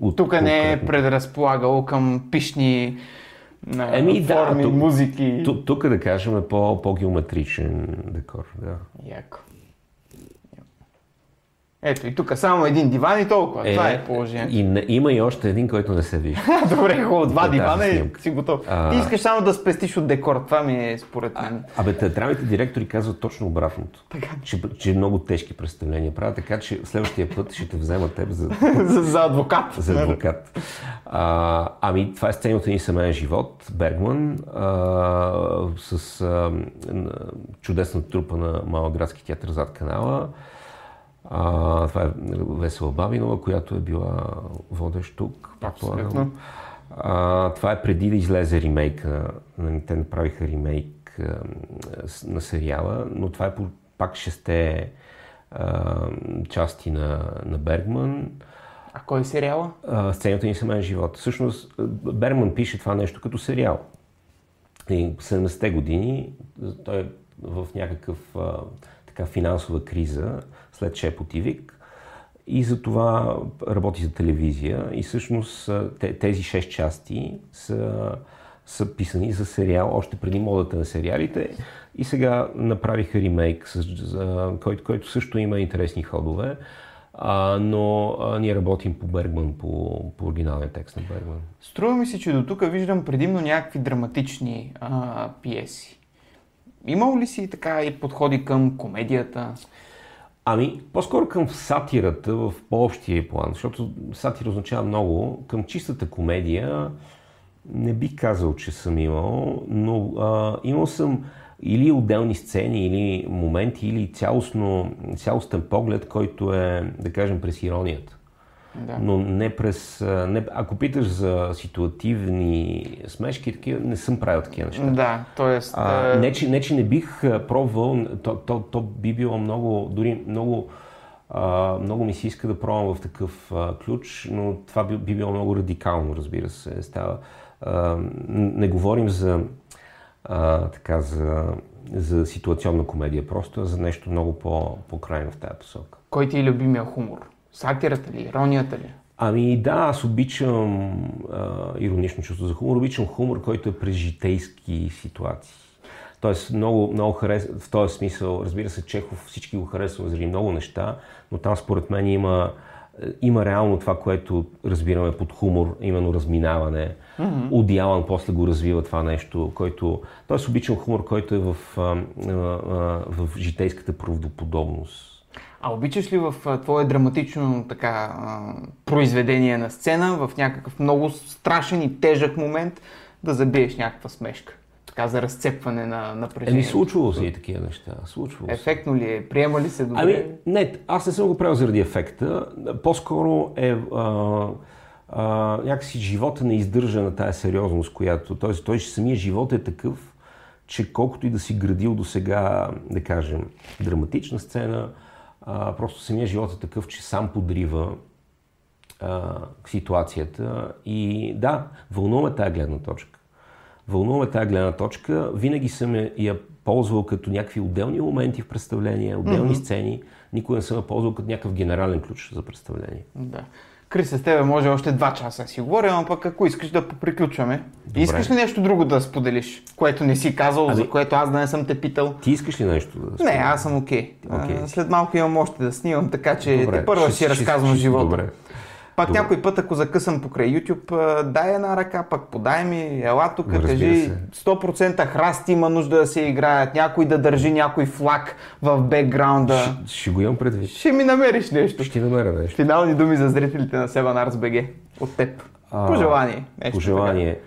от Тук не е предразполагал към пишни Еми, форми, да, тук, музики. Тук, да кажем е по, по-геометричен декор. Да. Яко. Ето и тук само един диван и толкова. Е, Това е положението. И, има и още един, който не се вижда. [LAUGHS] Добре, хубаво. Два е, дивана и си готов. А... Ти искаш само да спестиш от декор. Това ми е според мен. А, абе, театралните директори казват точно обратното. Така. Че, че много тежки представления правят, така че следващия път ще те взема теб за... [LAUGHS] за, за адвокат. [LAUGHS] За адвокат. А, ами, това е сцена от един семейен живот. Бергман а, с а, чудесната трупа на Малоградски театър зад канала. А, това е Весела Бабинова, която е била водещ тук. Абсолютно. А, това е преди да излезе ремейка. Нали, те направиха ремейк на сериала, но това е по, пак шесте а, части на, на Бергман. А кой е сериала? А, сцената ни семейен живот. Всъщност Бергман пише това нещо като сериал. И 70-те години той е в някакъв а, така финансова криза след Шепот и Вик. И за това работи за телевизия. И всъщност тези 6 части са, са писани за сериал още преди модата на сериалите. И сега направиха ремейк, който, който също има интересни ходове. А, но а, ние работим по Бергман, по, по оригиналния текст на Бергман. Струва ми се, че до тук виждам предимно някакви драматични а, пиеси. Имал ли си така и подходи към комедията? Ами, по-скоро към сатирата в по-общия план, защото сатира означава много. Към чистата комедия не бих казал, че съм имал, но а, имал съм или отделни сцени, или моменти, или цялостно, цялостен поглед, който е, да кажем, през иронията. Да. Но не през... Не, ако питаш за ситуативни смешки, такива, не съм правил такива неща. Да, т.е. А, не, че, не, че не бих пробвал, то, то, то би било много, дори много, а, много ми се иска да пробвам в такъв а, ключ, но това би, би било много радикално, разбира се. Става, а, не говорим за, а, така, за, за ситуационна комедия, просто за нещо много по, по-крайно в тази посока. Кой ти е любимия хумор? Сатирата ли? Иронията ли? Ами да, аз обичам а, иронично чувство за хумор. Обичам хумор, който е през житейски ситуации. Тоест много, много харесва, в този смисъл, разбира се, Чехов всички го харесват заради много неща, но там според мен има има реално това, което разбираме под хумор, именно разминаване. Mm-hmm. Уди Алън после го развива това нещо, който... Той е обичан хумор, който е в, а, а, в житейската правдоподобност. А обичаш ли в твое драматично така, произведение на сцена, в някакъв много страшен и тежък момент, да забиеш някаква смешка? Така за разцепване на напрежението. Еми, случвало се и такива неща. Случвало. Ефектно ли е? Приема ли се добре? Ами, не, аз не съм го правил заради ефекта. По-скоро е а, а, някакси живота не издържа на тая сериозност, която... Т.е. той самия живот е такъв, че колкото и да си градил до сега, да кажем, драматична сцена, а, просто самия живот е такъв, че сам подрива а, ситуацията. И да, вълнува тази гледна точка. Вълнува тази гледна точка. Винаги съм я ползвал като някакви отделни моменти в представление, отделни mm-hmm. сцени. Никога не съм я ползвал като някакъв генерален ключ за представление. Да. Крис, с тебе може още два часа си говоря, но пък ако искаш да поприключваме. Добре. Искаш ли нещо друго да споделиш, което не си казал, ами, за което аз да не съм те питал? Ти искаш ли нещо да споделиш? Не, аз съм окей. Okay. Okay. След малко имам още да снимам, така че Добре. те първо ще, си разказвам живота. Добре. Пак Добре. някой път, ако закъсам покрай YouTube, дай една ръка, пък подай ми, ела тук, кажи 100% храст има нужда да се играят, някой да държи някой флаг в бекграунда. Ще, ще го имам предвид. Ще ми намериш нещо. Ще намеря нещо. Финални думи за зрителите на Seven Arts BG от теб. А, пожелание. Нещо пожелание.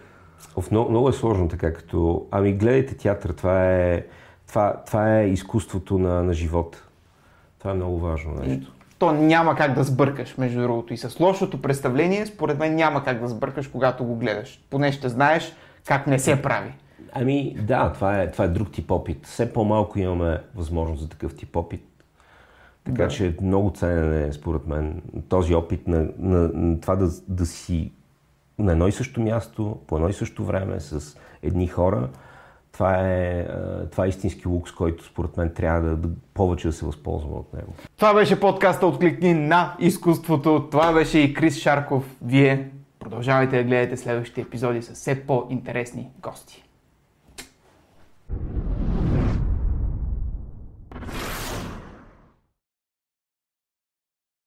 Така. Много, много е сложно така, като... Ами гледайте театър, това е, това, това е изкуството на, на живота. Това е много важно нещо то няма как да сбъркаш, между другото. И с лошото представление, според мен няма как да сбъркаш, когато го гледаш. Поне ще знаеш как не се прави. Ами да, това е, това е друг тип опит. Все по-малко имаме възможност за такъв тип опит. Така да. че много ценен е, според мен, този опит на, на, на това да, да си на едно и също място, по едно и също време, с едни хора, това е, това е истински лукс, който според мен трябва да, да повече да се възползваме от него. Това беше подкаста Откликни на изкуството. Това беше и Крис Шарков. Вие продължавайте да гледате следващите епизоди с все по-интересни гости.